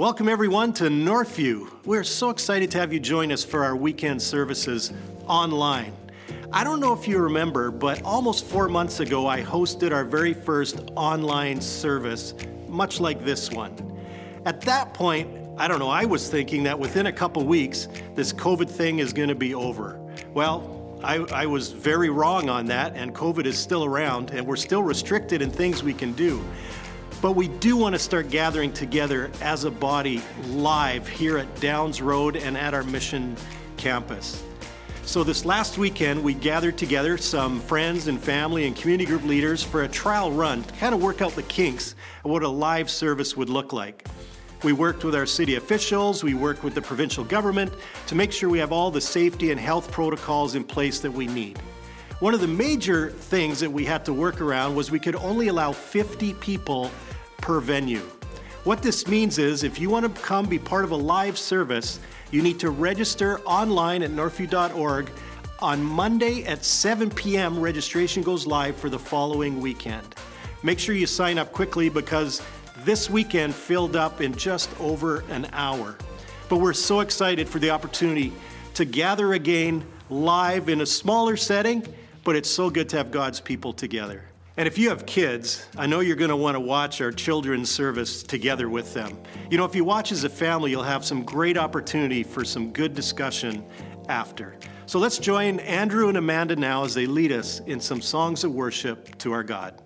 Welcome, everyone, to Northview. We're so excited to have you join us for our weekend services online. I don't know if you remember, but almost four months ago, I hosted our very first online service, much like this one. At that point, I don't know, I was thinking that within a couple weeks, this COVID thing is going to be over. Well, I, I, was very wrong on that, and COVID is still around, and we're still restricted in things we can do. But we do want to start gathering together as a body live here at Downs Road and at our mission campus. So, this last weekend, we gathered together some friends and family and community group leaders for a trial run to kind of work out the kinks of what a live service would look like. We worked with our city officials, we worked with the provincial government to make sure we have all the safety and health protocols in place that we need. One of the major things that we had to work around was we could only allow 50 people per venue. What this means is if you want to come be part of a live service, you need to register online at northview.org. On Monday at 7 p.m., registration goes live for the following weekend. Make sure you sign up quickly because this weekend filled up in just over an hour. But we're so excited for the opportunity to gather again live in a smaller setting, but it's so good to have God's people together. And if you have kids, I know you're going to want to watch our children's service together with them. You know, if you watch as a family, you'll have some great opportunity for some good discussion after. So let's join Andrew and Amanda now as they lead us in some songs of worship to our God.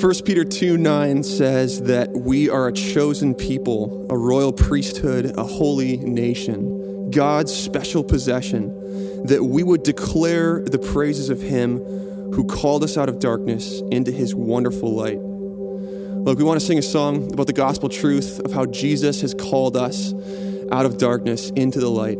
1 Peter 2 9 says that we are a chosen people, a royal priesthood, a holy nation, God's special possession that we would declare the praises of Him who called us out of darkness into His wonderful light. Look, we want to sing a song about the gospel truth of how Jesus has called us out of darkness into the light.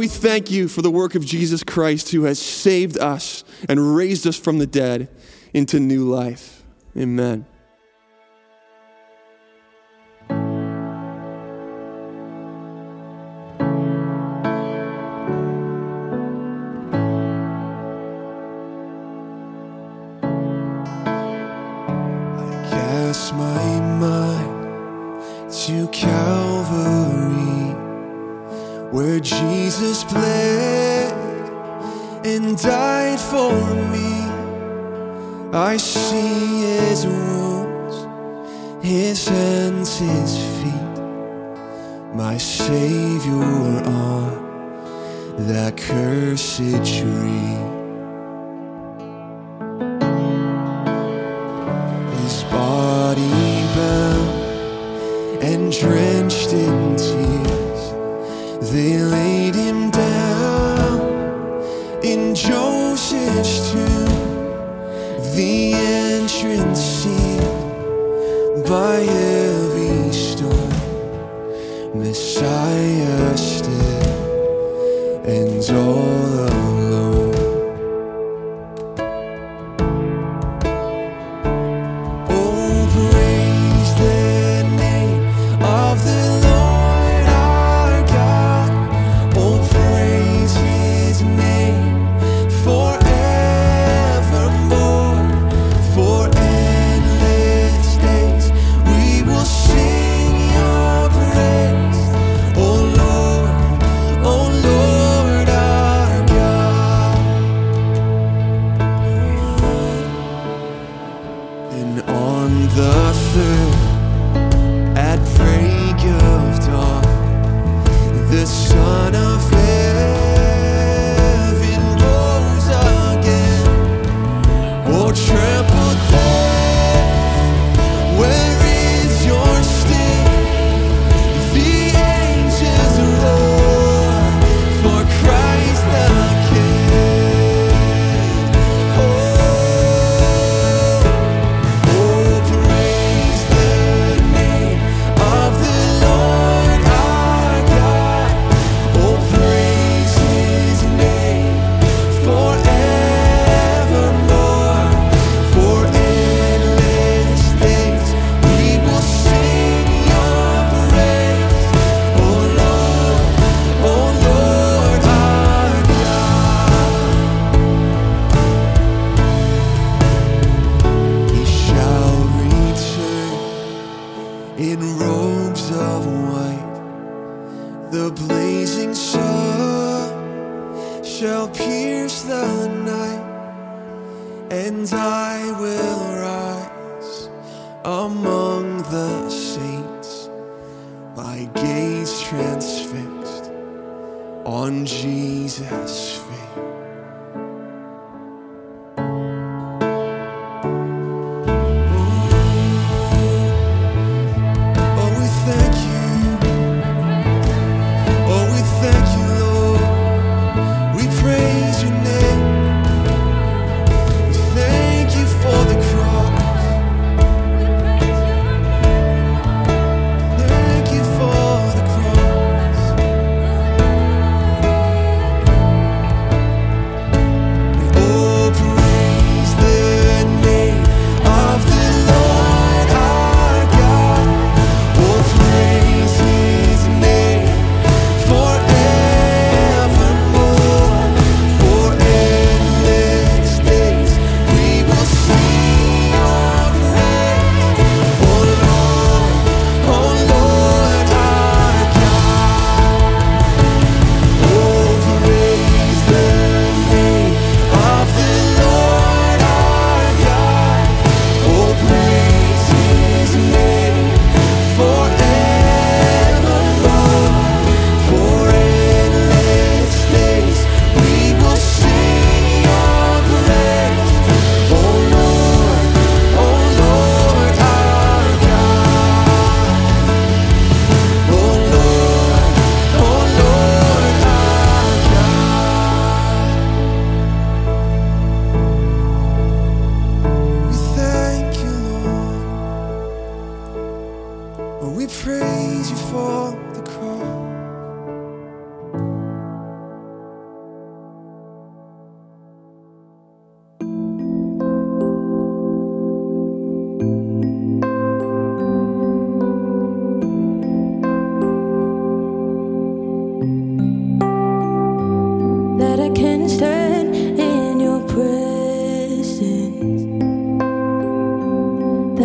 we thank you for the work of Jesus Christ who has saved us and raised us from the dead into new life. Amen.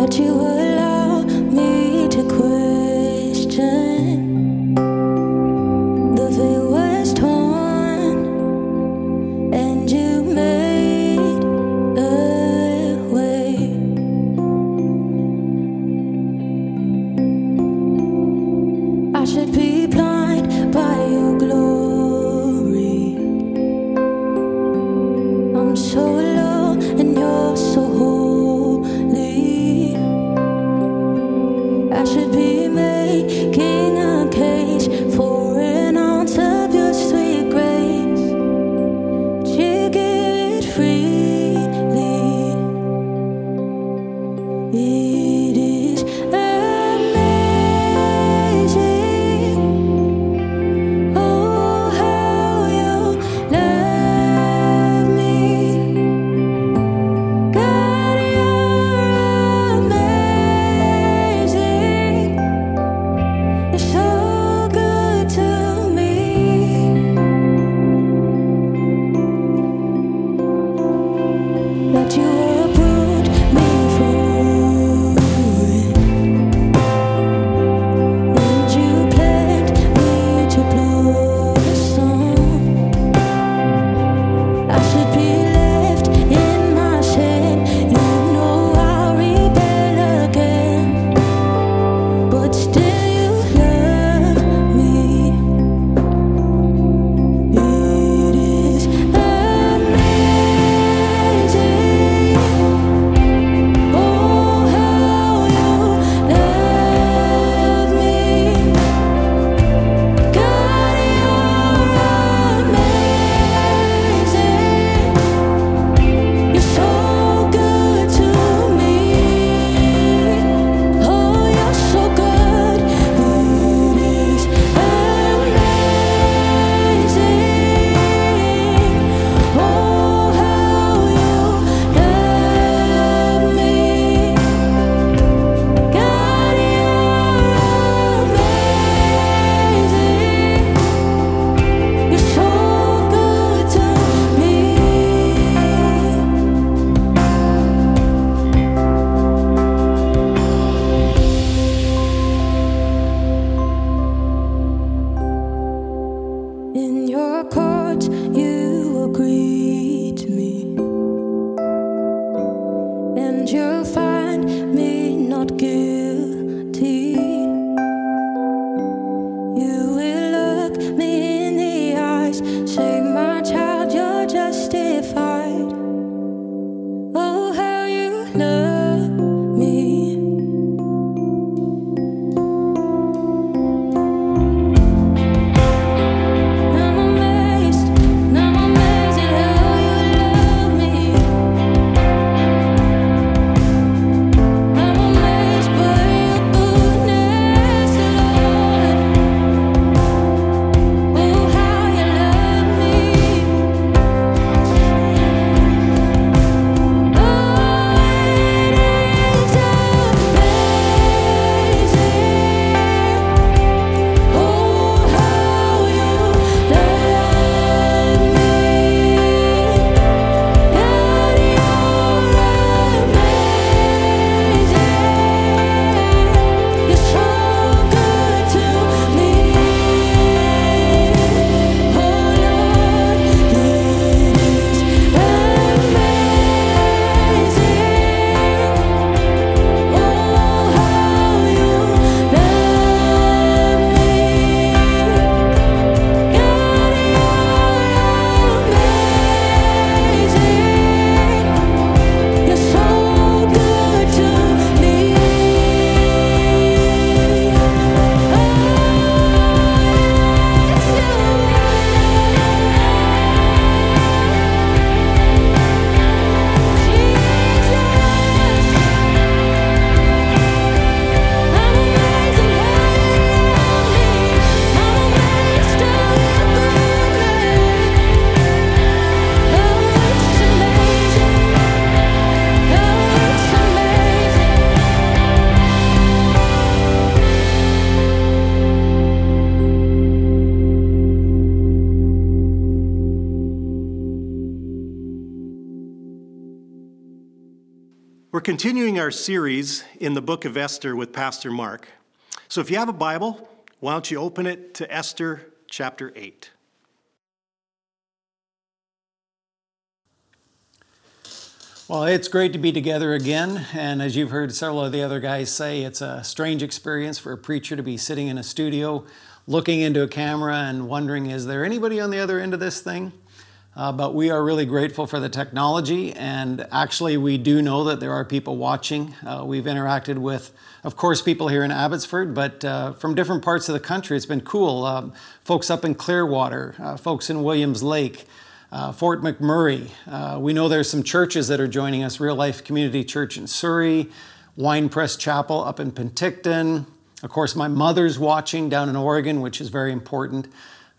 what you were our series in the book of Esther with Pastor Mark. So if you have a Bible, why don't you open it to Esther chapter 8. Well, it's great to be together again. And as you've heard several of the other guys say, it's a strange experience for a preacher to be sitting in a studio looking into a camera and wondering, is there anybody on the other end of this thing? Uh, but we are really grateful for the technology, and actually, we do know that there are people watching. Uh, we've interacted with, of course, people here in Abbotsford, but uh, from different parts of the country. It's been cool. Um, folks up in Clearwater, folks in Williams Lake, Fort McMurray. We know there's some churches that are joining us Real Life Community Church in Surrey, Winepress Chapel up in Penticton. Of course, my mother's watching down in Oregon, which is very important.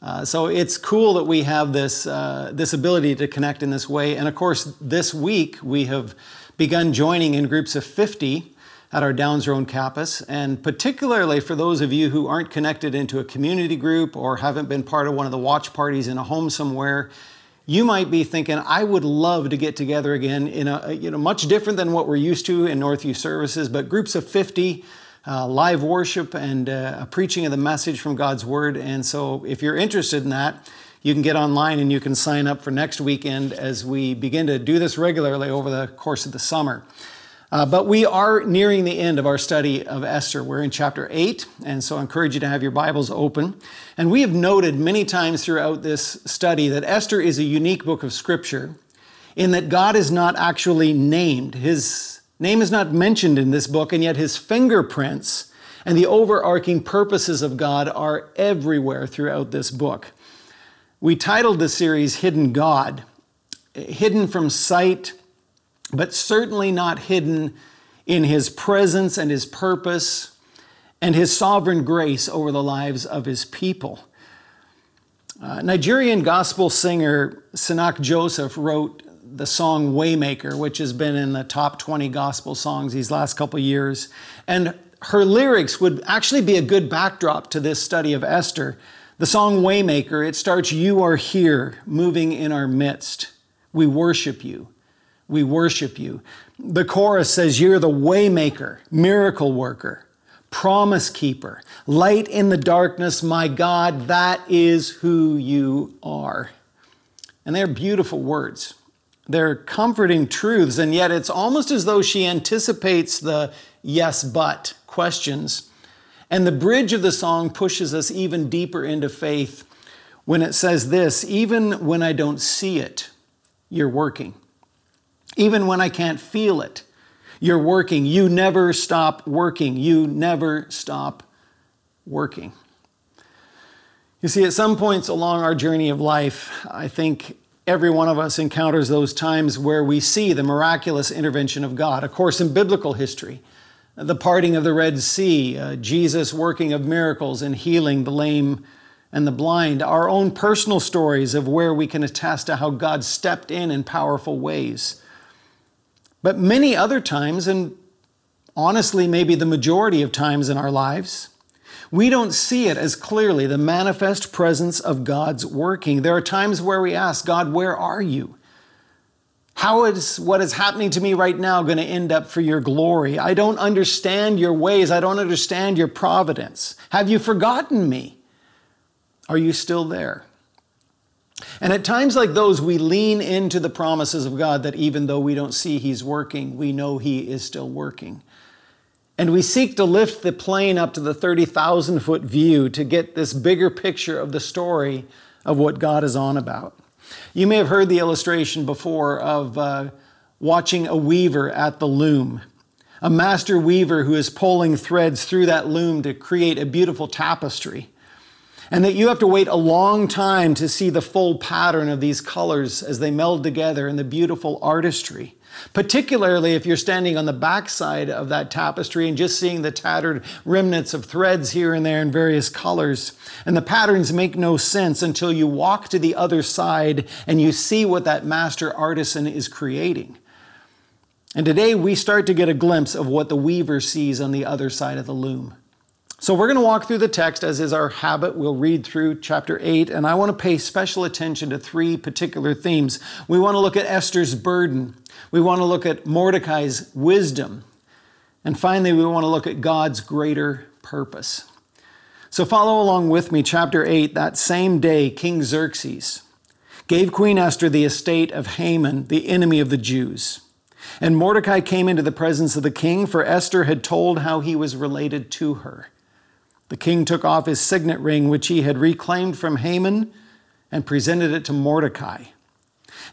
Uh, so it's cool that we have this, uh, this ability to connect in this way. And of course, this week we have begun joining in groups of 50 at our Downs Road campus. And particularly for those of you who aren't connected into a community group or haven't been part of one of the watch parties in a home somewhere, you might be thinking, I would love to get together again in a, you know, much different than what we're used to in Northview services, but groups of 50 uh, live worship and uh, a preaching of the message from God's Word. And so, if you're interested in that, you can get online and you can sign up for next weekend as we begin to do this regularly over the course of the summer. Uh, but we are nearing the end of our study of Esther. We're in chapter 8, and so I encourage you to have your Bibles open. And we have noted many times throughout this study that Esther is a unique book of Scripture in that God is not actually named. His Name is not mentioned in this book, and yet his fingerprints and the overarching purposes of God are everywhere throughout this book. We titled the series Hidden God, hidden from sight, but certainly not hidden in his presence and his purpose and his sovereign grace over the lives of his people. Uh, Nigerian gospel singer Sinach Joseph wrote the song Waymaker, which has been in the top 20 gospel songs these last couple years. And her lyrics would actually be a good backdrop to this study of Esther. The song Waymaker, it starts, You are here, moving in our midst. We worship you. We worship you. The chorus says, You're the waymaker, miracle worker, promise keeper, light in the darkness, my God, that is who you are. And they're beautiful words. They're comforting truths, and yet it's almost as though she anticipates the yes, but questions. And the bridge of the song pushes us even deeper into faith when it says this even when I don't see it, you're working. Even when I can't feel it, you're working. You never stop working. You never stop working. You see, at some points along our journey of life, I think every one of us encounters those times where we see the miraculous intervention of God. Of course, in biblical history, the parting of the Red Sea, uh, Jesus working of miracles and healing the lame and the blind, our own personal stories of where we can attest to how God stepped in in powerful ways. But many other times, and honestly, maybe the majority of times in our lives, we don't see it as clearly the manifest presence of God's working. There are times where we ask, God, where are you? How is what is happening to me right now going to end up for your glory? I don't understand your ways. I don't understand your providence. Have you forgotten me? Are you still there? And at times like those, we lean into the promises of God that even though we don't see He's working, we know He is still working. And we seek to lift the plane up to the 30,000 foot view to get this bigger picture of the story of what God is on about. You may have heard the illustration before of uh, watching a weaver at the loom, a master weaver who is pulling threads through that loom to create a beautiful tapestry. And that you have to wait a long time to see the full pattern of these colors as they meld together in the beautiful artistry particularly if you're standing on the backside of that tapestry and just seeing the tattered remnants of threads here and there in various colors. And the patterns make no sense until you walk to the other side and you see what that master artisan is creating. And today we start to get a glimpse of what the weaver sees on the other side of the loom. So we're going to walk through the text as is our habit. We'll read through chapter 8, and I want to pay special attention to three particular themes. We want to look at Esther's burden, we want to look at Mordecai's wisdom. And finally, we want to look at God's greater purpose. So follow along with me, chapter 8. That same day, King Xerxes gave Queen Esther the estate of Haman, the enemy of the Jews. And Mordecai came into the presence of the king, for Esther had told how he was related to her. The king took off his signet ring, which he had reclaimed from Haman, and presented it to Mordecai.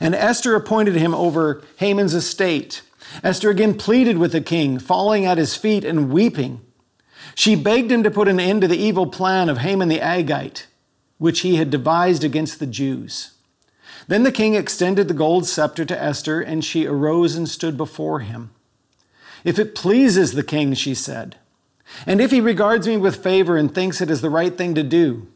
And Esther appointed him over Haman's estate. Esther again pleaded with the king, falling at his feet and weeping. She begged him to put an end to the evil plan of Haman the Agagite, which he had devised against the Jews. Then the king extended the gold scepter to Esther, and she arose and stood before him. If it pleases the king, she said, and if he regards me with favor and thinks it is the right thing to do,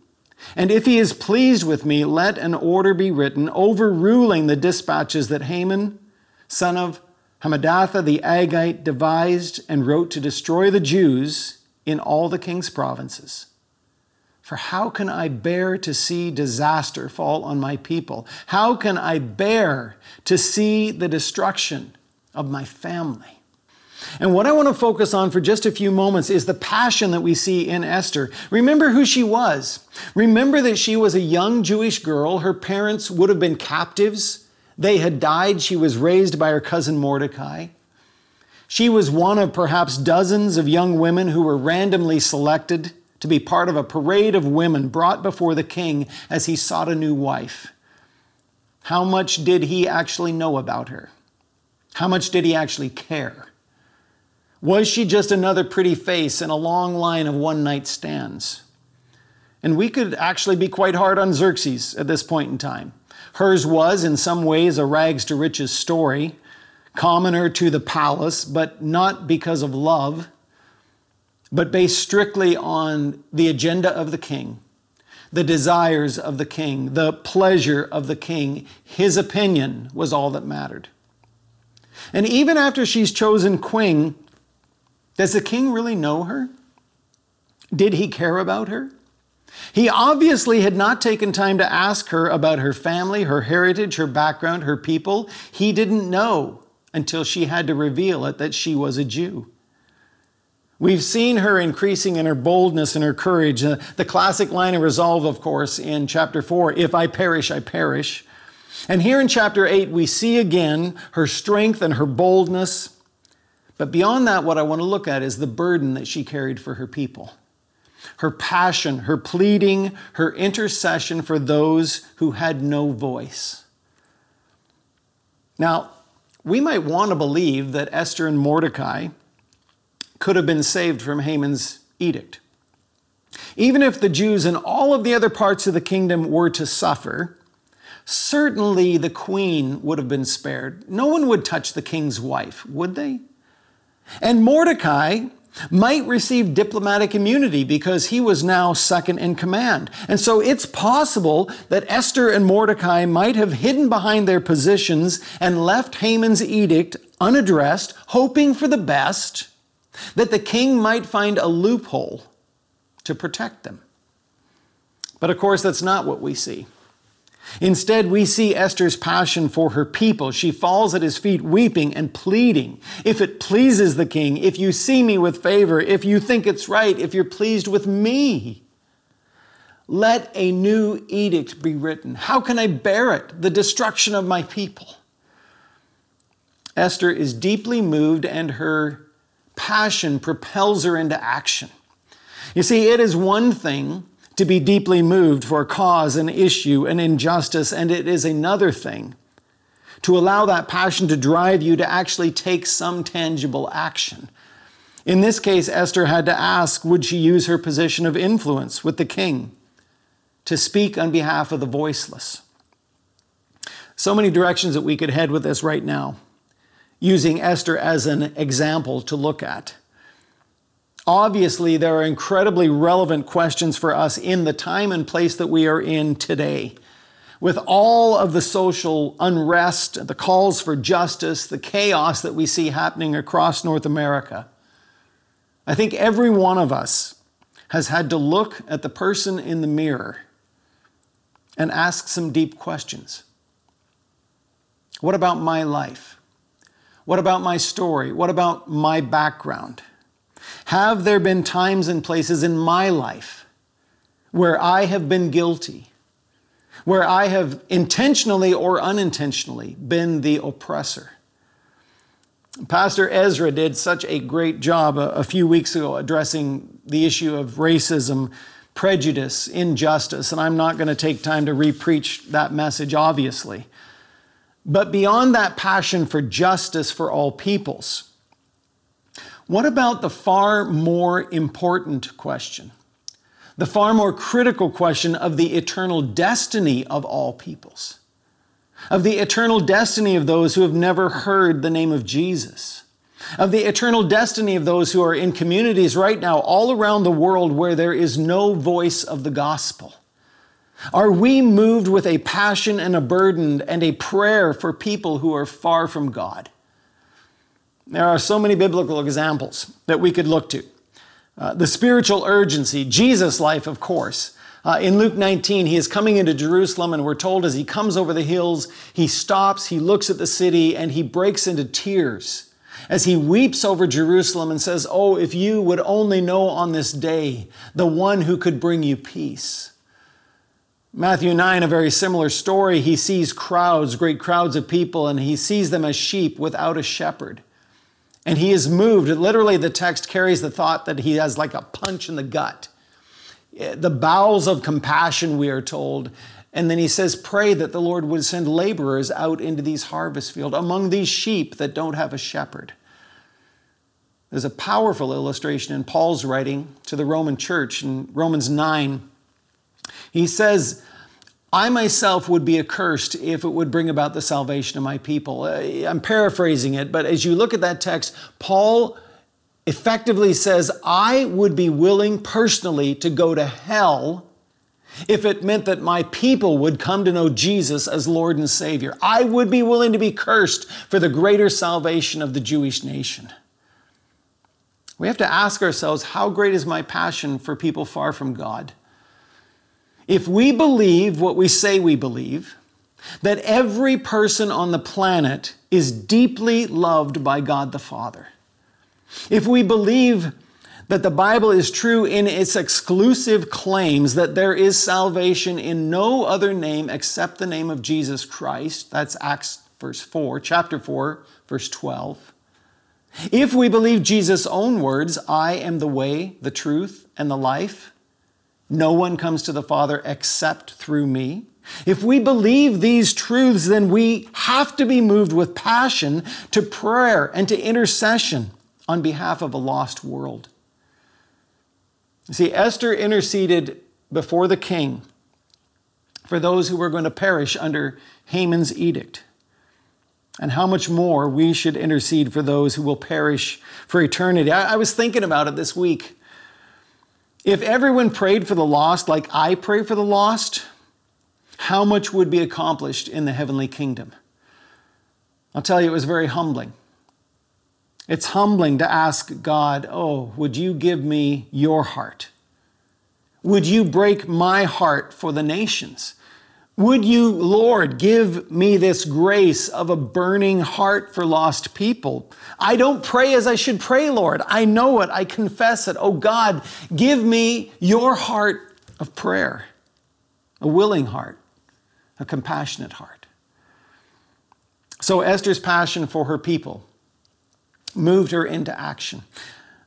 and if he is pleased with me, let an order be written overruling the dispatches that Haman, son of Hammedatha the Agagite, devised and wrote to destroy the Jews in all the king's provinces. For how can I bear to see disaster fall on my people? How can I bear to see the destruction of my family? And what I want to focus on for just a few moments is the passion that we see in Esther. Remember who she was. Remember that she was a young Jewish girl. Her parents would have been captives. They had died. She was raised by her cousin Mordecai. She was one of perhaps dozens of young women who were randomly selected to be part of a parade of women brought before the king as he sought a new wife. How much did he actually know about her? How much did he actually care? Was she just another pretty face in a long line of one night stands? And we could actually be quite hard on Xerxes at this point in time. Hers was, in some ways, a rags to riches story, commoner to the palace, but not because of love, but based strictly on the agenda of the king, the desires of the king, the pleasure of the king. His opinion was all that mattered. And even after she's chosen queen, does the king really know her? Did he care about her? He obviously had not taken time to ask her about her family, her heritage, her background, her people. He didn't know until she had to reveal it that she was a Jew. We've seen her increasing in her boldness and her courage. Uh, the classic line of resolve, of course, in chapter 4 if I perish, I perish. And here in chapter 8, we see again her strength and her boldness. But beyond that, what I want to look at is the burden that she carried for her people. Her passion, her pleading, her intercession for those who had no voice. Now, we might want to believe that Esther and Mordecai could have been saved from Haman's edict. Even if the Jews in all of the other parts of the kingdom were to suffer, certainly the queen would have been spared. No one would touch the king's wife, would they? And Mordecai might receive diplomatic immunity because he was now second in command. And so it's possible that Esther and Mordecai might have hidden behind their positions and left Haman's edict unaddressed, hoping for the best, that the king might find a loophole to protect them. But of course, that's not what we see. Instead, we see Esther's passion for her people. She falls at his feet, weeping and pleading. If it pleases the king, if you see me with favor, if you think it's right, if you're pleased with me, let a new edict be written. How can I bear it? The destruction of my people. Esther is deeply moved, and her passion propels her into action. You see, it is one thing to be deeply moved for a cause, an issue, an injustice, and it is another thing to allow that passion to drive you to actually take some tangible action. In this case, Esther had to ask would she use her position of influence with the king to speak on behalf of the voiceless? So many directions that we could head with this right now, using Esther as an example to look at. Obviously, there are incredibly relevant questions for us in the time and place that we are in today. With all of the social unrest, the calls for justice, the chaos that we see happening across North America, I think every one of us has had to look at the person in the mirror and ask some deep questions. What about my life? What about my story? What about my background? Have there been times and places in my life where I have been guilty, where I have intentionally or unintentionally been the oppressor? Pastor Ezra did such a great job a, a, few weeks ago addressing the issue of racism, prejudice, injustice, and I'm not going to take time to repreach that message, obviously. But beyond that passion for justice for all peoples, what about the far more important question? The far more critical question of the eternal destiny of all peoples, of the eternal destiny of those who have never heard the name of Jesus of the eternal destiny of those who are in communities right now all around the world where there is no voice of the gospel? Are we moved with a passion and a burden and a prayer for people who are far from God? There are so many biblical examples that we could look to. Uh, the spiritual urgency, Jesus' life, of course. Uh, in Luke 19, he is coming into Jerusalem, and we're told as he comes over the hills, he stops, he looks at the city, and he breaks into tears as he weeps over Jerusalem and says, Oh, if you would only know on this day the one who could bring you peace. Matthew 9, a very similar story. He sees crowds, great crowds of people, and he sees them as sheep without a shepherd. And he is moved. Literally, the text carries the thought that he has like a punch in the gut. The bowels of compassion, we are told. And then he says, Pray that the Lord would send laborers out into these harvest fields among these sheep that don't have a shepherd. There's a powerful illustration in Paul's writing to the Roman church in Romans 9. He says, I myself would be accursed if it would bring about the salvation of my people. Uh, I'm paraphrasing it, but as you look at that text, Paul effectively says, I would be willing personally to go to hell if it meant that my people would come to know Jesus as Lord and Savior. I would be willing to be cursed for the greater salvation of the Jewish nation. We have to ask ourselves how great is my passion for people far from God? If we believe what we say we believe, that every person on the planet is deeply loved by God the Father, if we believe that the Bible is true in its exclusive claims that there is salvation in no other name except the name of Jesus Christ, that's Acts verse 4, chapter 4, verse 12 if we believe Jesus' own words, I am the way, the truth, and the life, no one comes to the Father except through me. If we believe these truths, then we have to be moved with passion to prayer and to intercession on behalf of a lost world. See, Esther interceded before the king for those who were going to perish under Haman's edict and how much more we should intercede for those who will perish for eternity. I, I, was thinking about it this week. If everyone prayed for the lost like I pray for the lost, how much would be accomplished in the heavenly kingdom? I'll tell you, it was very humbling. It's humbling to ask God, Oh, would you give me your heart? Would you break my heart for the nations? Would you, Lord, give me this grace of a burning heart for lost people? I don't pray as I should pray, Lord. I know it. I confess it. Oh God, give me your heart of prayer, a willing heart, a compassionate heart. So Esther's passion for her people moved her into action.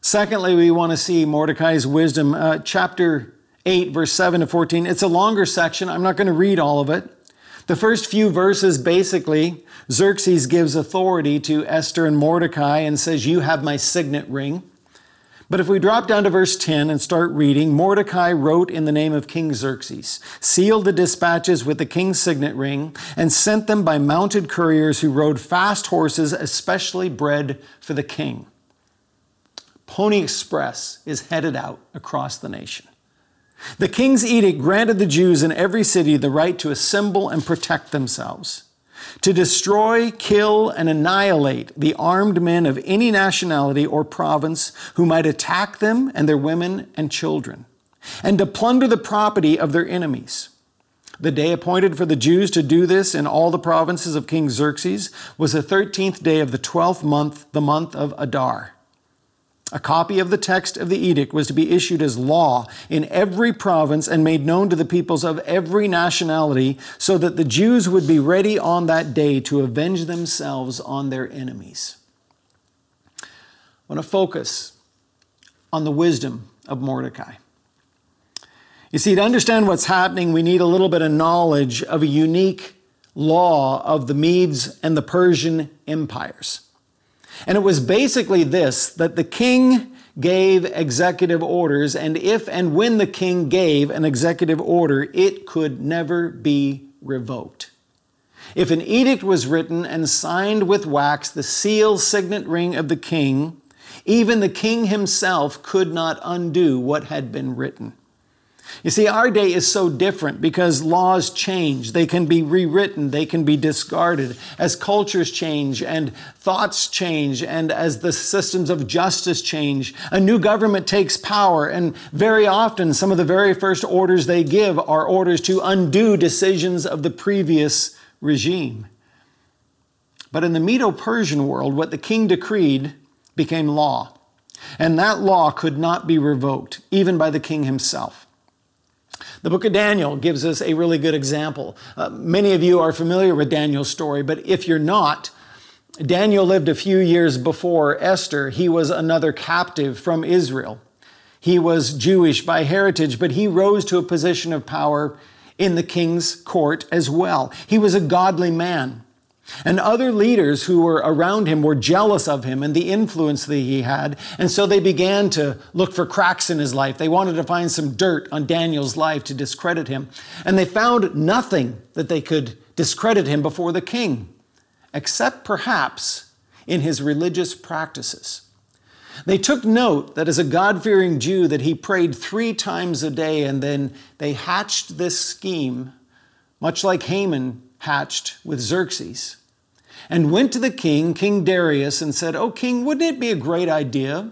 Secondly, we want to see Mordecai's wisdom. Uh, chapter 8, verse 7 to 14. It's a longer section. I'm not going to read all of it. The first few verses basically, Xerxes gives authority to Esther and Mordecai and says, You have my signet ring. But if we drop down to verse 10 and start reading, Mordecai wrote in the name of King Xerxes, sealed the dispatches with the king's signet ring, and sent them by mounted couriers who rode fast horses, especially bred for the king. Pony Express is headed out across the nation. The king's edict granted the Jews in every city the right to assemble and protect themselves, to destroy, kill, and annihilate the armed men of any nationality or province who might attack them and their women and children, and to plunder the property of their enemies. The day appointed for the Jews to do this in all the provinces of King Xerxes was the 13th day of the 12th month, the month of Adar. A copy of the text of the edict was to be issued as law in every province and made known to the peoples of every nationality so that the Jews would be ready on that day to avenge themselves on their enemies. I want to focus on the wisdom of Mordecai. You see, to understand what's happening, we need a little bit of knowledge of a unique law of the Medes and the Persian empires. And it was basically this that the king gave executive orders, and if and when the king gave an executive order, it could never be revoked. If an edict was written and signed with wax, the seal signet ring of the king, even the king himself could not undo what had been written. You see, our day is so different because laws change. They can be rewritten, they can be discarded. As cultures change and thoughts change, and as the systems of justice change, a new government takes power. And very often, some of the very first orders they give are orders to undo decisions of the previous regime. But in the Medo Persian world, what the king decreed became law. And that law could not be revoked, even by the king himself. The book of Daniel gives us a really good example. Uh, many of you are familiar with Daniel's story, but if you're not, Daniel lived a few years before Esther. He was another captive from Israel. He was Jewish by heritage, but he rose to a position of power in the king's court as well. He was a godly man. And other leaders who were around him were jealous of him and the influence that he had. And so they began to look for cracks in his life. They wanted to find some dirt on Daniel's life to discredit him. And they found nothing that they could discredit him before the king, except perhaps in his religious practices. They took note that as a God fearing Jew that he prayed three times a day and then they hatched this scheme, much like Haman hatched with Xerxes, and went to the king, King Darius, and said, Oh, king, wouldn't it be a great idea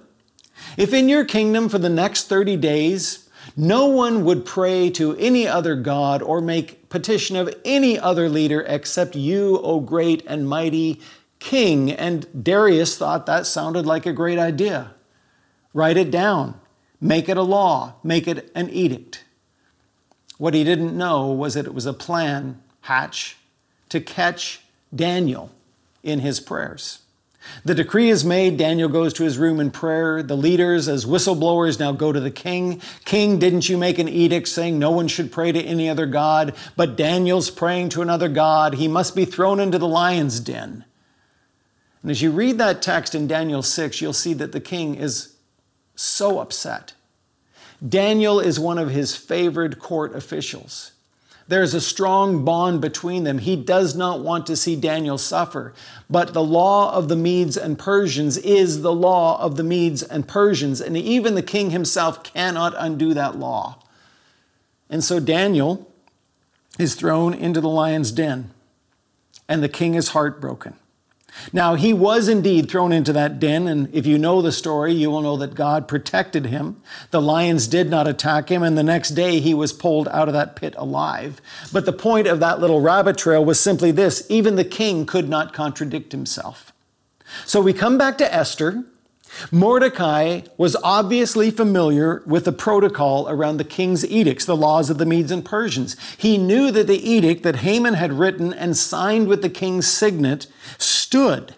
if in your kingdom for the next 30 days no one would pray to any other God or make petition of any other leader except you, O great and mighty king? And Darius thought that sounded like a great idea. Write it down, make it a law, make it an edict. What he didn't know was that it was a plan hatch to catch Daniel in his prayers. The decree is made. Daniel goes to his room in prayer. The leaders, as whistleblowers, now go to the king. King, didn't you make an edict saying no one should pray to any other God? But Daniel's praying to another God. He must be thrown into the lion's den. And as you read that text in Daniel 6, you'll see that the king is so upset. Daniel is one of his favored court officials. There's a strong bond between them. He does not want to see Daniel suffer. But the law of the Medes and Persians is the law of the Medes and Persians, and even the king himself cannot undo that law. And so Daniel is thrown into the lion's den, and the king is heartbroken. Now, he was indeed thrown into that den, and if you know the story, you will know that God protected him. The lions did not attack him, and the next day he was pulled out of that pit alive. But the point of that little rabbit trail was simply this even the king could not contradict himself. So we come back to Esther, Mordecai was obviously familiar with the protocol around the king's edicts, the laws of the Medes and Persians. He knew that the edict that Haman had written and signed with the king's signet stood.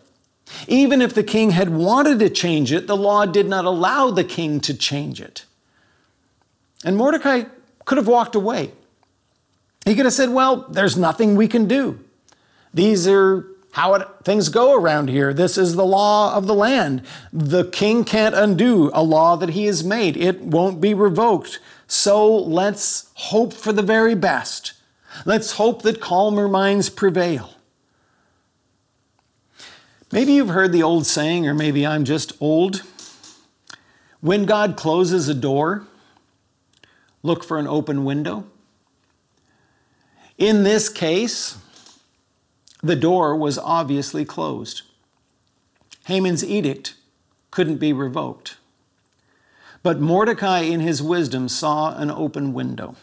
Even if the king had wanted to change it, the law did not allow the king to change it. And Mordecai could have walked away. He could have said, Well, there's nothing we can do. These are how it, things go around here. This is the law of the land. The king can't undo a law that he has made, it won't be revoked. So let's hope for the very best. Let's hope that calmer minds prevail. Maybe you've heard the old saying, or maybe I'm just old. When God closes a door, look for an open window. In this case, the door was obviously closed. Haman's edict couldn't be revoked. But Mordecai, in his wisdom, saw an open window.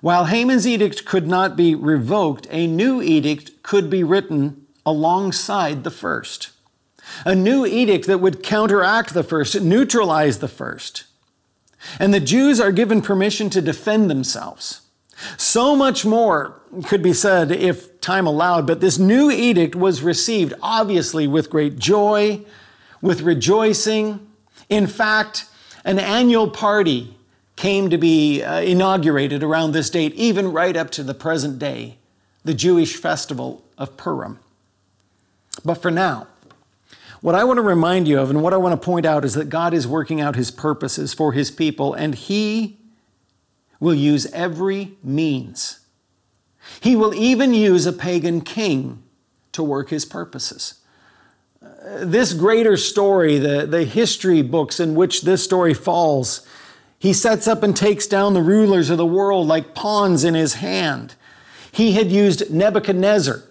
While Haman's edict could not be revoked, a new edict could be written alongside the first. A new edict that would counteract the first, neutralize the first. And the Jews are given permission to defend themselves. So much more could be said if time allowed, but this new edict was received obviously with great joy, with rejoicing. In fact, an annual party came to be uh, inaugurated around this date, even right up to the present day. the Jewish festival of Purim. But for now, what I want to remind you of and what I want to point out is that God is working out his purposes for his people, and he will use every means. He will even use a pagan king to work his purposes. Uh, this greater story, the, the history books in which this story falls, he sets up and takes down the rulers of the world like pawns in his hand. He had used Nebuchadnezzar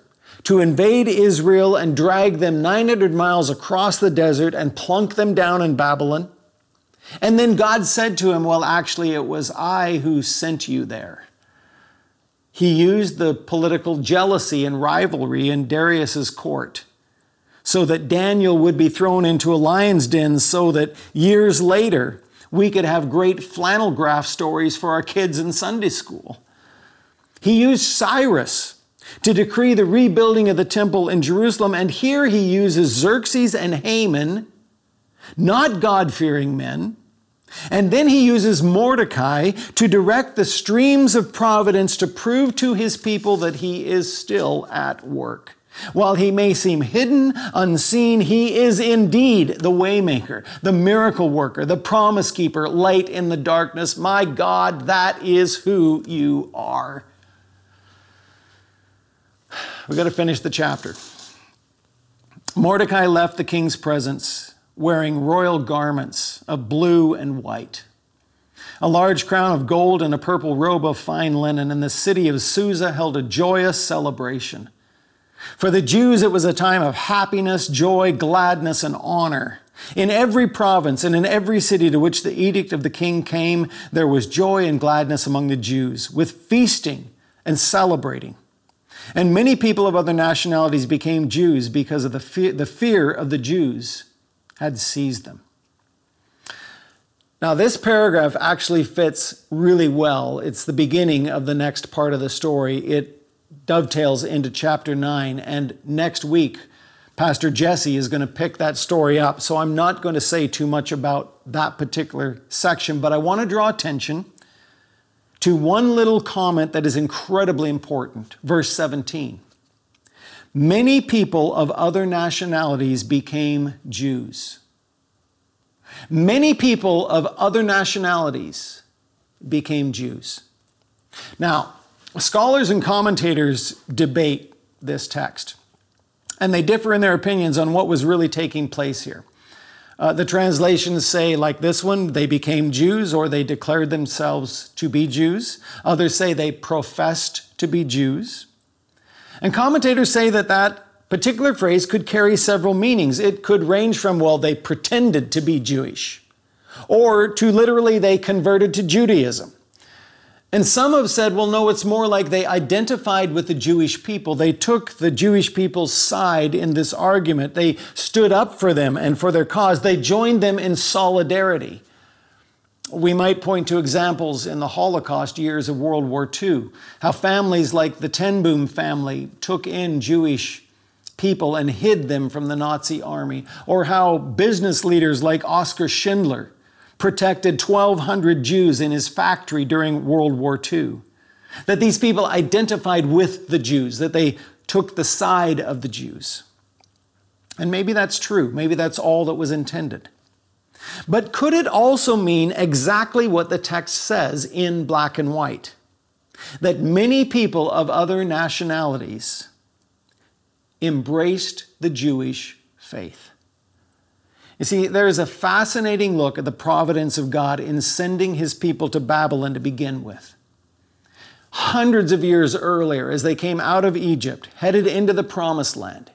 to invade Israel and drag them 900 miles across the desert and plunk them down in Babylon. And then God said to him, Well, actually, it was I who sent you there. He used the political jealousy and rivalry in Darius's court so that Daniel would be thrown into a lion's den so that years later we could have great flannel graph stories for our kids in Sunday school. He used Cyrus to decree the rebuilding of the temple in Jerusalem, and here he uses Xerxes and Haman, not God fearing men. And then he uses Mordecai to direct the streams of providence to prove to his people that he is still at work. While he may seem hidden, unseen, he is indeed the waymaker, the miracle worker, the promise keeper, light in the darkness. My God, that is who you are. We've got to finish the chapter. Mordecai left the king's presence wearing royal garments of blue and white, a large crown of gold and a purple robe of fine linen, and the city of Susa held a joyous celebration. For the Jews, it was a time of happiness, joy, gladness, and honor. In every province and in every city to which the edict of the king came, there was joy and gladness among the Jews, with feasting and celebrating. And many people of other nationalities became Jews because of the the fear of the Jews had seized them. Now, this paragraph actually fits really well. It's the beginning of the next part of the story. It dovetails into chapter 9, and next week, Pastor Jesse is going to pick that story up. So I'm not going to say too much about that particular section, but I want to draw attention to one little comment that is incredibly important. Verse 17. Many people of other nationalities became Jews. Many people of other nationalities became Jews. Now, scholars and commentators debate this text, and they differ in their opinions on what was really taking place here. Uh, the translations say, like this one, they became Jews or they declared themselves to be Jews. Others say they professed to be Jews. And commentators say that that particular phrase could carry several meanings. It could range from, well, they pretended to be Jewish, or to literally they converted to Judaism. And some have said, well, no, it's more like they identified with the Jewish people. They took the Jewish people's side in this argument. They stood up for them and for their cause. They joined them in solidarity. We might point to examples in the Holocaust years of World War II, how families like the Ten Boom family took in Jewish people and hid them from the Nazi army, or how business leaders like Oskar Schindler protected 1,200 Jews in his factory during World War II. That these people identified with the Jews, that they took the side of the Jews. And maybe that's true. Maybe that's all that was intended. But could it also mean exactly what the text says in black and white? That many people of other nationalities embraced the Jewish faith. You see, there is a fascinating look at the providence of God in sending his people to Babylon to begin with. Hundreds of years earlier, as they came out of Egypt, headed into the promised land,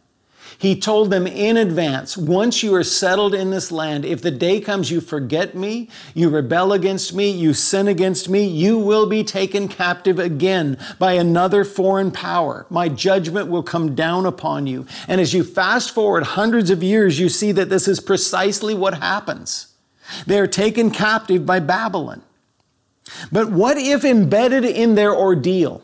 he told them in advance once you are settled in this land, if the day comes you forget me, you rebel against me, you sin against me, you will be taken captive again by another foreign power. My judgment will come down upon you. And as you fast forward hundreds of years, you see that this is precisely what happens. They are taken captive by Babylon. But what if embedded in their ordeal,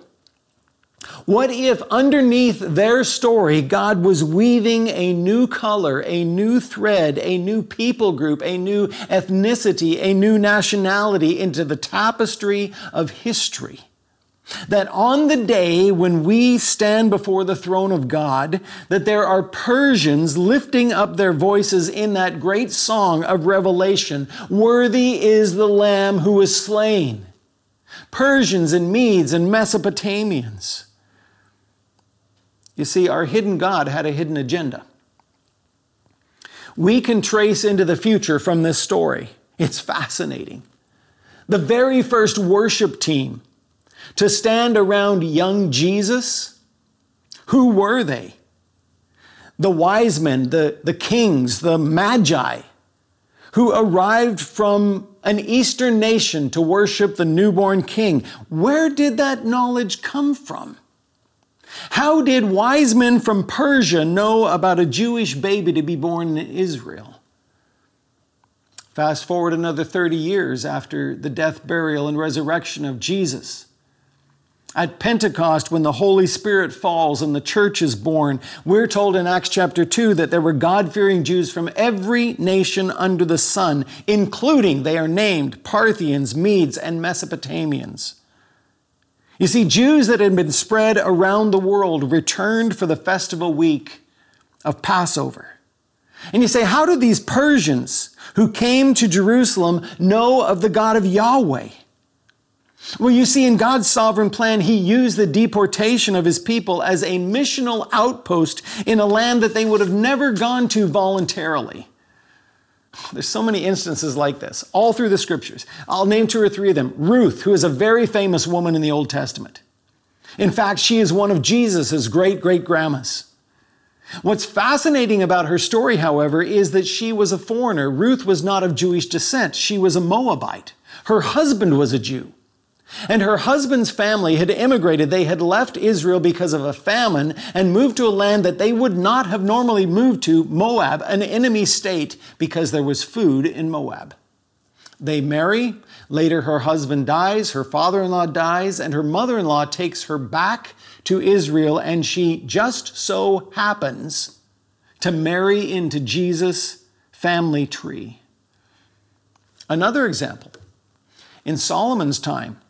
what if underneath their story, God was weaving a new color, a new thread, a new people group, a new ethnicity, a new nationality into the tapestry of history? that on the day when we stand before the throne of God, that there are Persians lifting up their voices in that great song of Revelation, Worthy is the Lamb who was slain. Persians and Medes and Mesopotamians. You see, our hidden God had a hidden agenda. We can trace into the future from this story. It's fascinating. The very first worship team to stand around young Jesus? Who were they? The wise men, the, the kings, the magi, who arrived from an eastern nation to worship the newborn king. Where did that knowledge come from? How did wise men from Persia know about a Jewish baby to be born in Israel? Fast forward another 30 years after the death, burial, and resurrection of Jesus. At Pentecost, when the Holy Spirit falls and the church is born, we're told in Acts chapter 2 that there were God fearing Jews from every nation under the sun, including, they are named, Parthians, Medes, and Mesopotamians. You see, Jews that had been spread around the world returned for the festival week of Passover. And you say, how do these Persians who came to Jerusalem know of the God of Yahweh? Well, you see, in God's sovereign plan, He used the deportation of His people as a missional outpost in a land that they would have never gone to voluntarily. There's so many instances like this, all through the scriptures. I'll name two or three of them. Ruth, who is a very famous woman in the Old Testament. In fact, she is one of Jesus' great great grandmas. What's fascinating about her story, however, is that she was a foreigner. Ruth was not of Jewish descent, she was a Moabite. Her husband was a Jew. And her husband's family had immigrated. They had left Israel because of a famine and moved to a land that they would not have normally moved to, Moab, an enemy state, because there was food in Moab. They marry. Later, her husband dies, her father in law dies, and her mother in law takes her back to Israel, and she just so happens to marry into Jesus' family tree. Another example. In Solomon's time,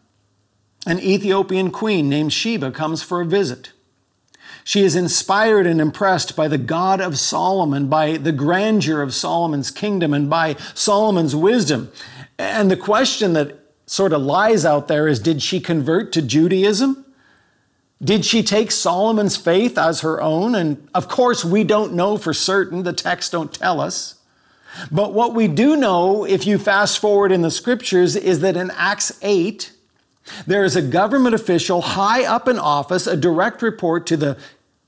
an Ethiopian queen named Sheba comes for a visit. She is inspired and impressed by the God of Solomon, by the grandeur of Solomon's kingdom, and by Solomon's wisdom. And the question that sort of lies out there is did she convert to Judaism? Did she take Solomon's faith as her own? And of course, we don't know for certain. The texts don't tell us. But what we do know, if you fast forward in the scriptures, is that in Acts 8, there is a government official high up in office, a direct report to the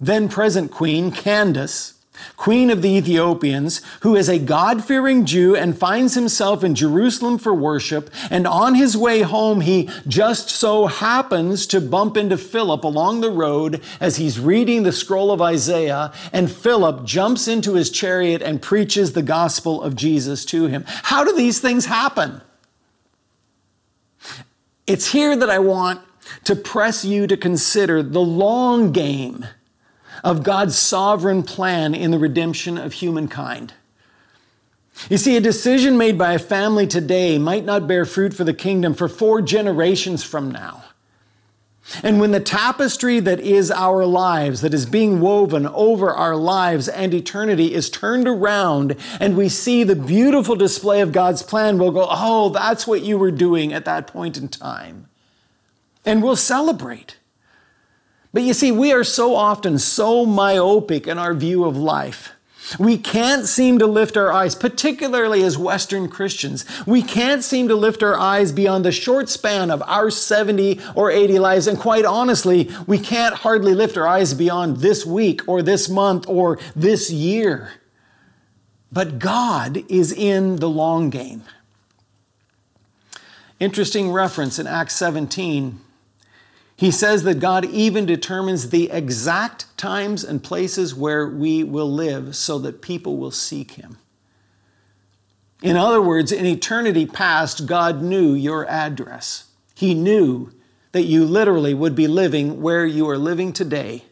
then present queen, Candace, queen of the Ethiopians, who is a God fearing Jew and finds himself in Jerusalem for worship. And on his way home, he just so happens to bump into Philip along the road as he's reading the scroll of Isaiah. And Philip jumps into his chariot and preaches the gospel of Jesus to him. How do these things happen? It's here that I want to press you to consider the long game of God's sovereign plan in the redemption of humankind. You see, a decision made by a family today might not bear fruit for the kingdom for four generations from now. And when the tapestry that is our lives, that is being woven over our lives and eternity, is turned around and we see the beautiful display of God's plan, we'll go, oh, that's what you were doing at that point in time. And we'll celebrate. But you see, we are so often so myopic in our view of life we can't seem to lift our eyes, particularly as Western Christians. We can't seem to lift our eyes beyond the short span of our 70 or 80 lives. And quite honestly, we can't hardly lift our eyes beyond this week or this month or this year. But God is in the long game. Interesting reference in Acts 17 he says that God even determines the exact times and places where we will live so that people will seek Him. In other words, in eternity past, God knew your address. He knew that you literally would be living where you are living today.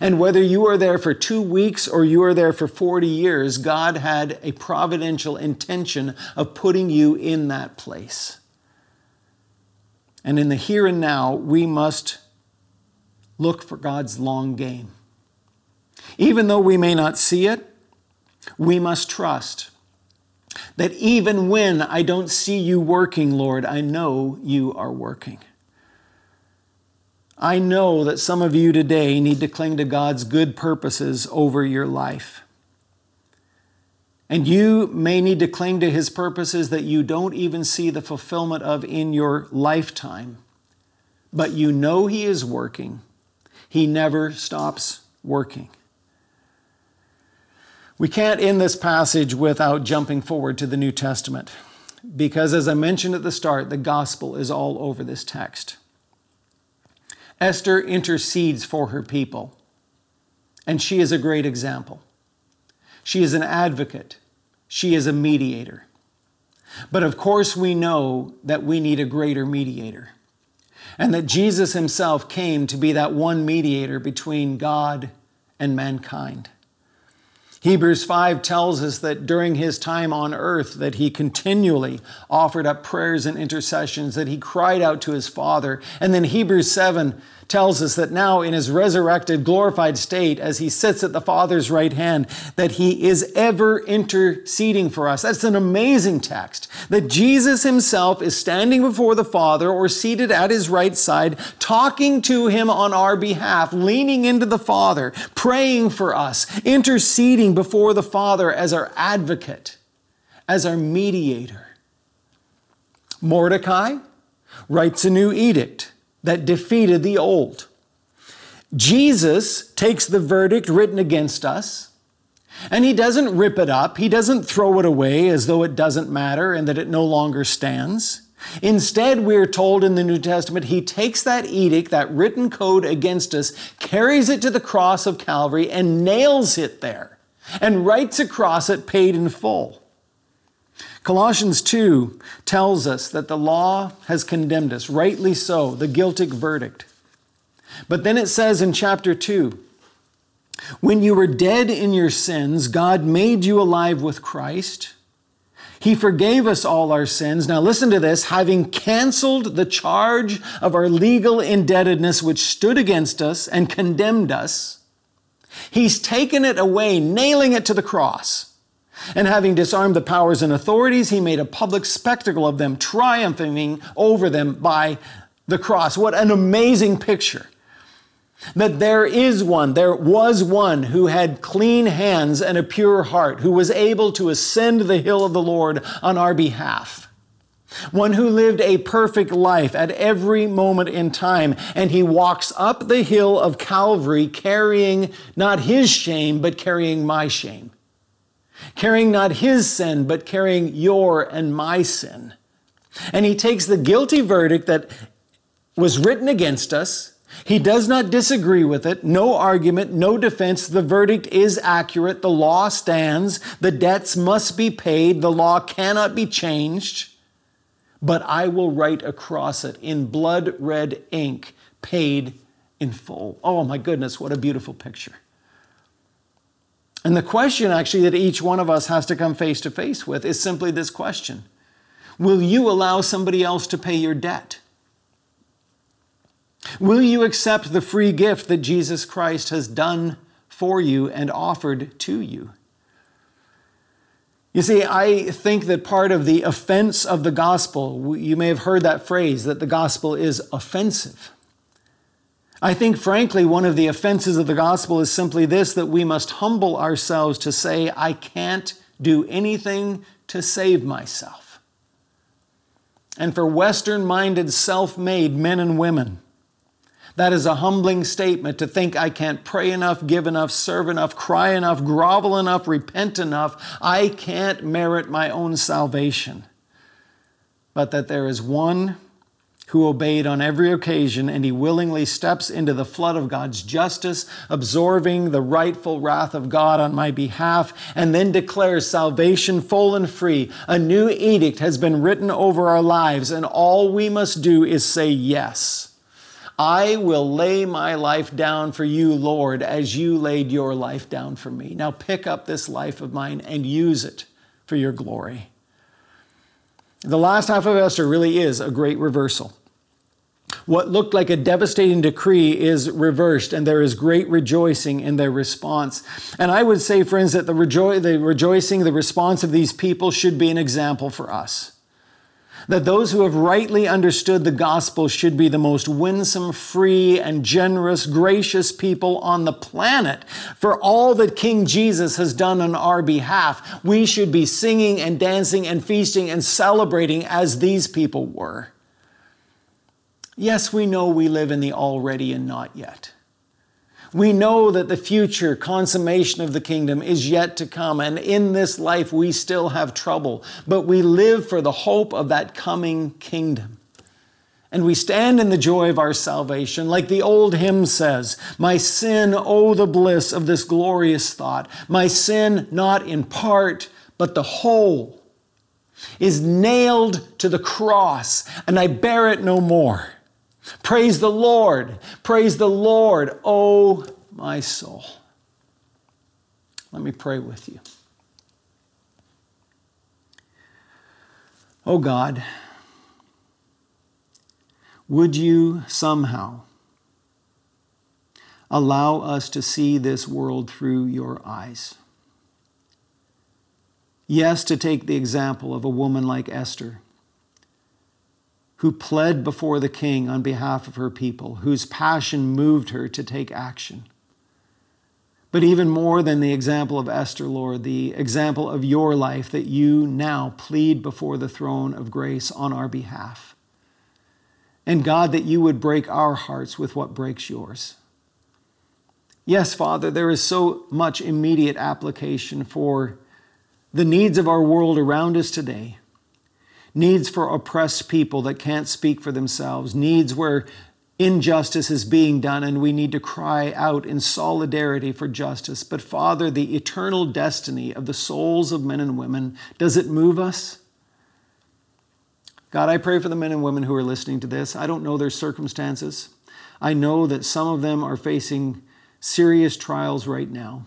And whether you are there for two weeks or you are there for 40 years, God had a providential intention of putting you in that place. And in the here and now, we must look for God's long game. Even though we may not see it, we must trust that even when I don't see you working, Lord, I know you are working. I know that some of you today need to cling to God's good purposes over your life. And you may need to cling to His purposes that you don't even see the fulfillment of in your lifetime. But you know He is working, He never stops working. We can't end this passage without jumping forward to the New Testament, because as I mentioned at the start, the gospel is all over this text. Esther intercedes for her people, and she is a great example. She is an advocate, she is a mediator. But of course, we know that we need a greater mediator, and that Jesus himself came to be that one mediator between God and mankind. Hebrews 5 tells us that during his time on earth that he continually offered up prayers and intercessions that he cried out to his father and then Hebrews 7 tells us that now in his resurrected, glorified state, as he sits at the Father's right hand, that he is ever interceding for us. That's an amazing text. That Jesus himself is standing before the Father or seated at his right side, talking to him on our behalf, leaning into the Father, praying for us, interceding before the Father as our advocate, as our mediator. Mordecai writes a new edict that defeated the old. Jesus takes the verdict written against us and he doesn't rip it up. He doesn't throw it away as though it doesn't matter and that it no longer stands. Instead, we're told in the New Testament, he takes that edict, that written code against us, carries it to the cross of Calvary, and nails it there, and writes across it paid in full. Colossians 2 tells us that the law has condemned us, rightly so, the guilty verdict. But then it says in chapter 2 when you were dead in your sins, God made you alive with Christ. He forgave us all our sins. Now, listen to this having canceled the charge of our legal indebtedness which stood against us and condemned us, He's taken it away, nailing it to the cross. And having disarmed the powers and authorities, he made a public spectacle of them, triumphing over them by the cross. What an amazing picture. That there is one, there was one who had clean hands and a pure heart, who was able to ascend the hill of the Lord on our behalf. One who lived a perfect life at every moment in time, and he walks up the hill of Calvary carrying not his shame, but carrying my shame carrying not his sin, but carrying your and my sin. And he takes the guilty verdict that was written against us. He does not disagree with it. No argument, no defense. The verdict is accurate. The law stands. The debts must be paid. The law cannot be changed. But I will write across it in blood red ink, paid in full. Oh my goodness, what a beautiful picture. And the question actually that each one of us has to come face to face with is simply this question Will you allow somebody else to pay your debt? Will you accept the free gift that Jesus Christ has done for you and offered to you? You see, I think that part of the offense of the gospel, you may have heard that phrase, that the gospel is offensive. I think, frankly, one of the offenses of the gospel is simply this that we must humble ourselves to say, I can't do anything to save myself. And for Western minded, self made men and women, that is a humbling statement to think I can't pray enough, give enough, serve enough, cry enough, grovel enough, repent enough. I can't merit my own salvation. But that there is one who obeyed on every occasion, and he willingly steps into the flood of God's justice, absorbing the rightful wrath of God on my behalf, and then declares salvation full and free. A new edict has been written over our lives, and all we must do is say yes. I will lay my life down for you, Lord, as you laid your life down for me. Now pick up this life of mine and use it for your glory. The last half of Esther really is a great reversal. What looked like a devastating decree is reversed, and there is great rejoicing in their response. And I would say, friends, that the, rejo- the rejoicing, the response of these people should be an example for us that those who have rightly understood the gospel should be the most winsome, free, and generous, gracious people on the planet. For all that King Jesus has done on our behalf, we should be singing and dancing and feasting and celebrating as these people were. Yes, we know we live in the already and not yet. We know that the future consummation of the kingdom is yet to come, and in this life we still have trouble, but we live for the hope of that coming kingdom. And we stand in the joy of our salvation, like the old hymn says My sin, oh, the bliss of this glorious thought. My sin, not in part, but the whole, is nailed to the cross, and I bear it no more. Praise the Lord. Praise the Lord, oh my soul. Let me pray with you. Oh God, would you somehow allow us to see this world through your eyes? Yes, to take the example of a woman like Esther who pled before the king on behalf of her people, whose passion moved her to take action. But even more than the example of Esther, Lord, the example of your life that you now plead before the throne of grace on our behalf. And God, that you would break our hearts with what breaks yours. Yes, Father, there is so much immediate application for the needs of our world around us today needs for oppressed people that can't speak for themselves, needs where injustice is being done and we need to cry out in solidarity for justice. But Father, the eternal destiny of the souls of men and women, does it move us? God, I pray for the men and women who are listening to this. I don't know their circumstances. I know that some of them are facing serious trials right now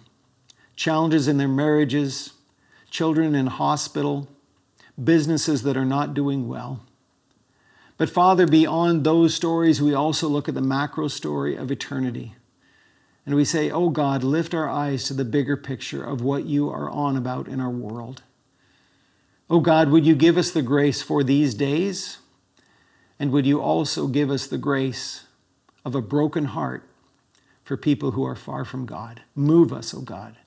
challenges in their marriages, children in hospital, businesses that are not doing well. But Father, beyond those stories, we also look at the macro story of eternity. And we say, Oh God, lift our eyes to the bigger picture of what you are on about in our world. Oh God, would you give us the grace for these days? And would you also give us the grace of a broken heart for people who are far from God? Move us, oh God.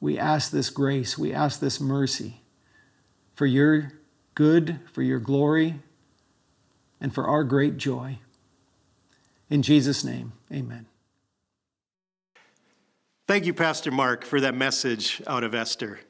We ask this grace, we ask this mercy for your good, for your glory, and for our great joy. In Jesus' name, amen. Thank you, Pastor Mark, for that message out of Esther.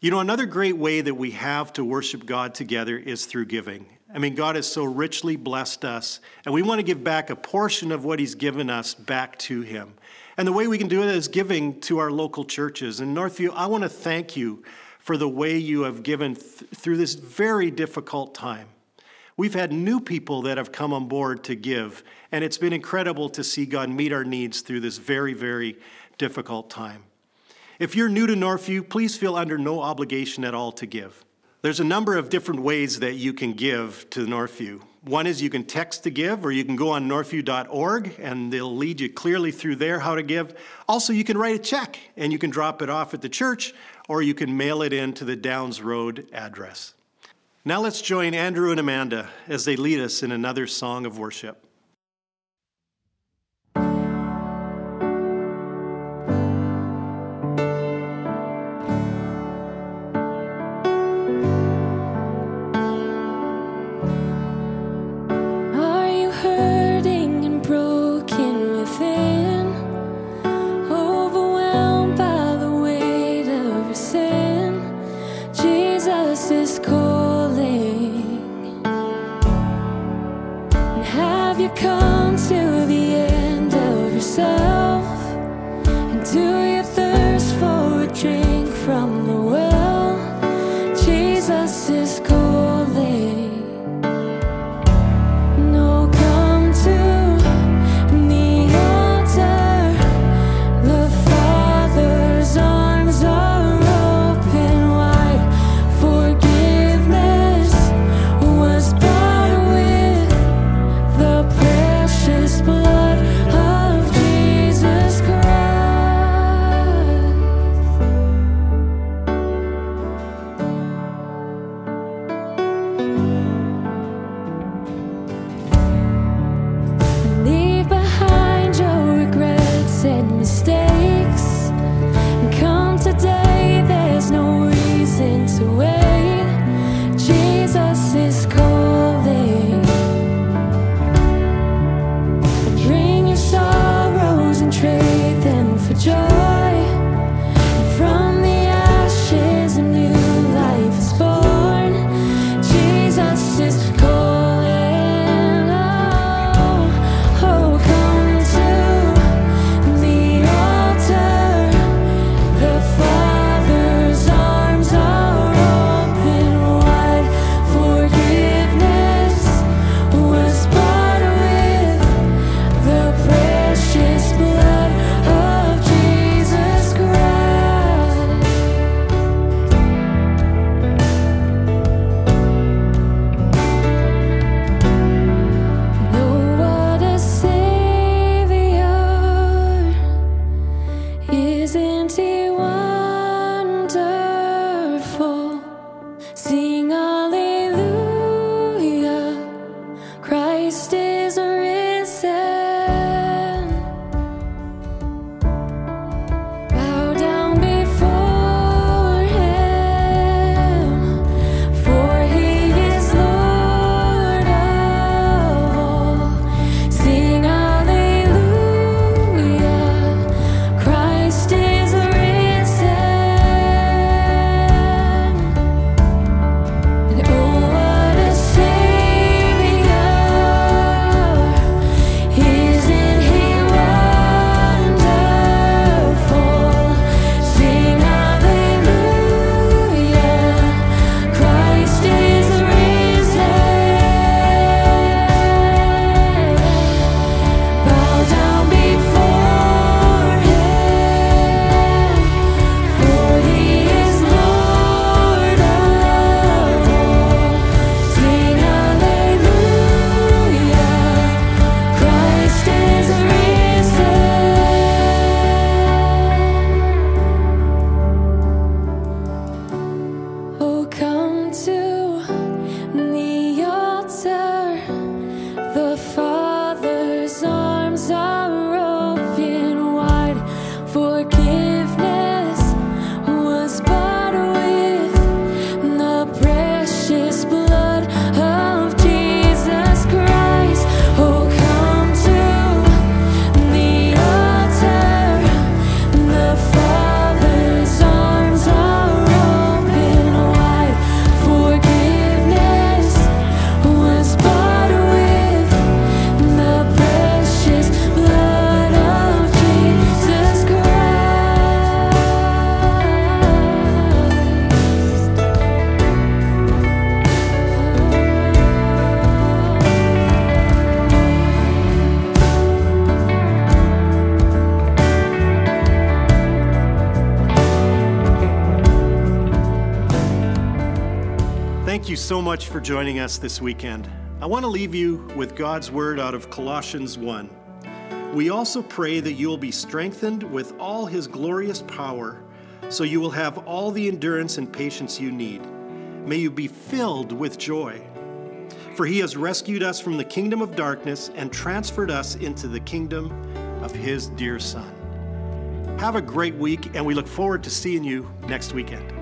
You know, another great way that we have to worship God together is through giving. I mean, God has so richly blessed us, and we want to give back a portion of what He's given us back to Him. And the way we can do it is giving to our local churches. In Northview, I want to thank you for the way you have given th- through this very difficult time. We've had new people that have come on board to give, and it's been incredible to see God meet our needs through this very, very difficult time. If you're new to Northview, please feel under no obligation at all to give. There's a number of different ways that you can give to Northview. One is you can text to give, or you can go on northview.org and they'll lead you clearly through there how to give. Also, you can write a check and you can drop it off at the church, or you can mail it in to the Downes Road address. Now let's join Andrew and Amanda as they lead us in another song of worship. Much for joining us this weekend. I want to leave you with God's word out of Colossians 1. We also pray that you will be strengthened with all his glorious power, so you will have all the endurance and patience you need. May you be filled with joy. For he has rescued us from the kingdom of darkness and transferred us into the kingdom of his dear Son. Have a great week, and we look forward to seeing you next weekend.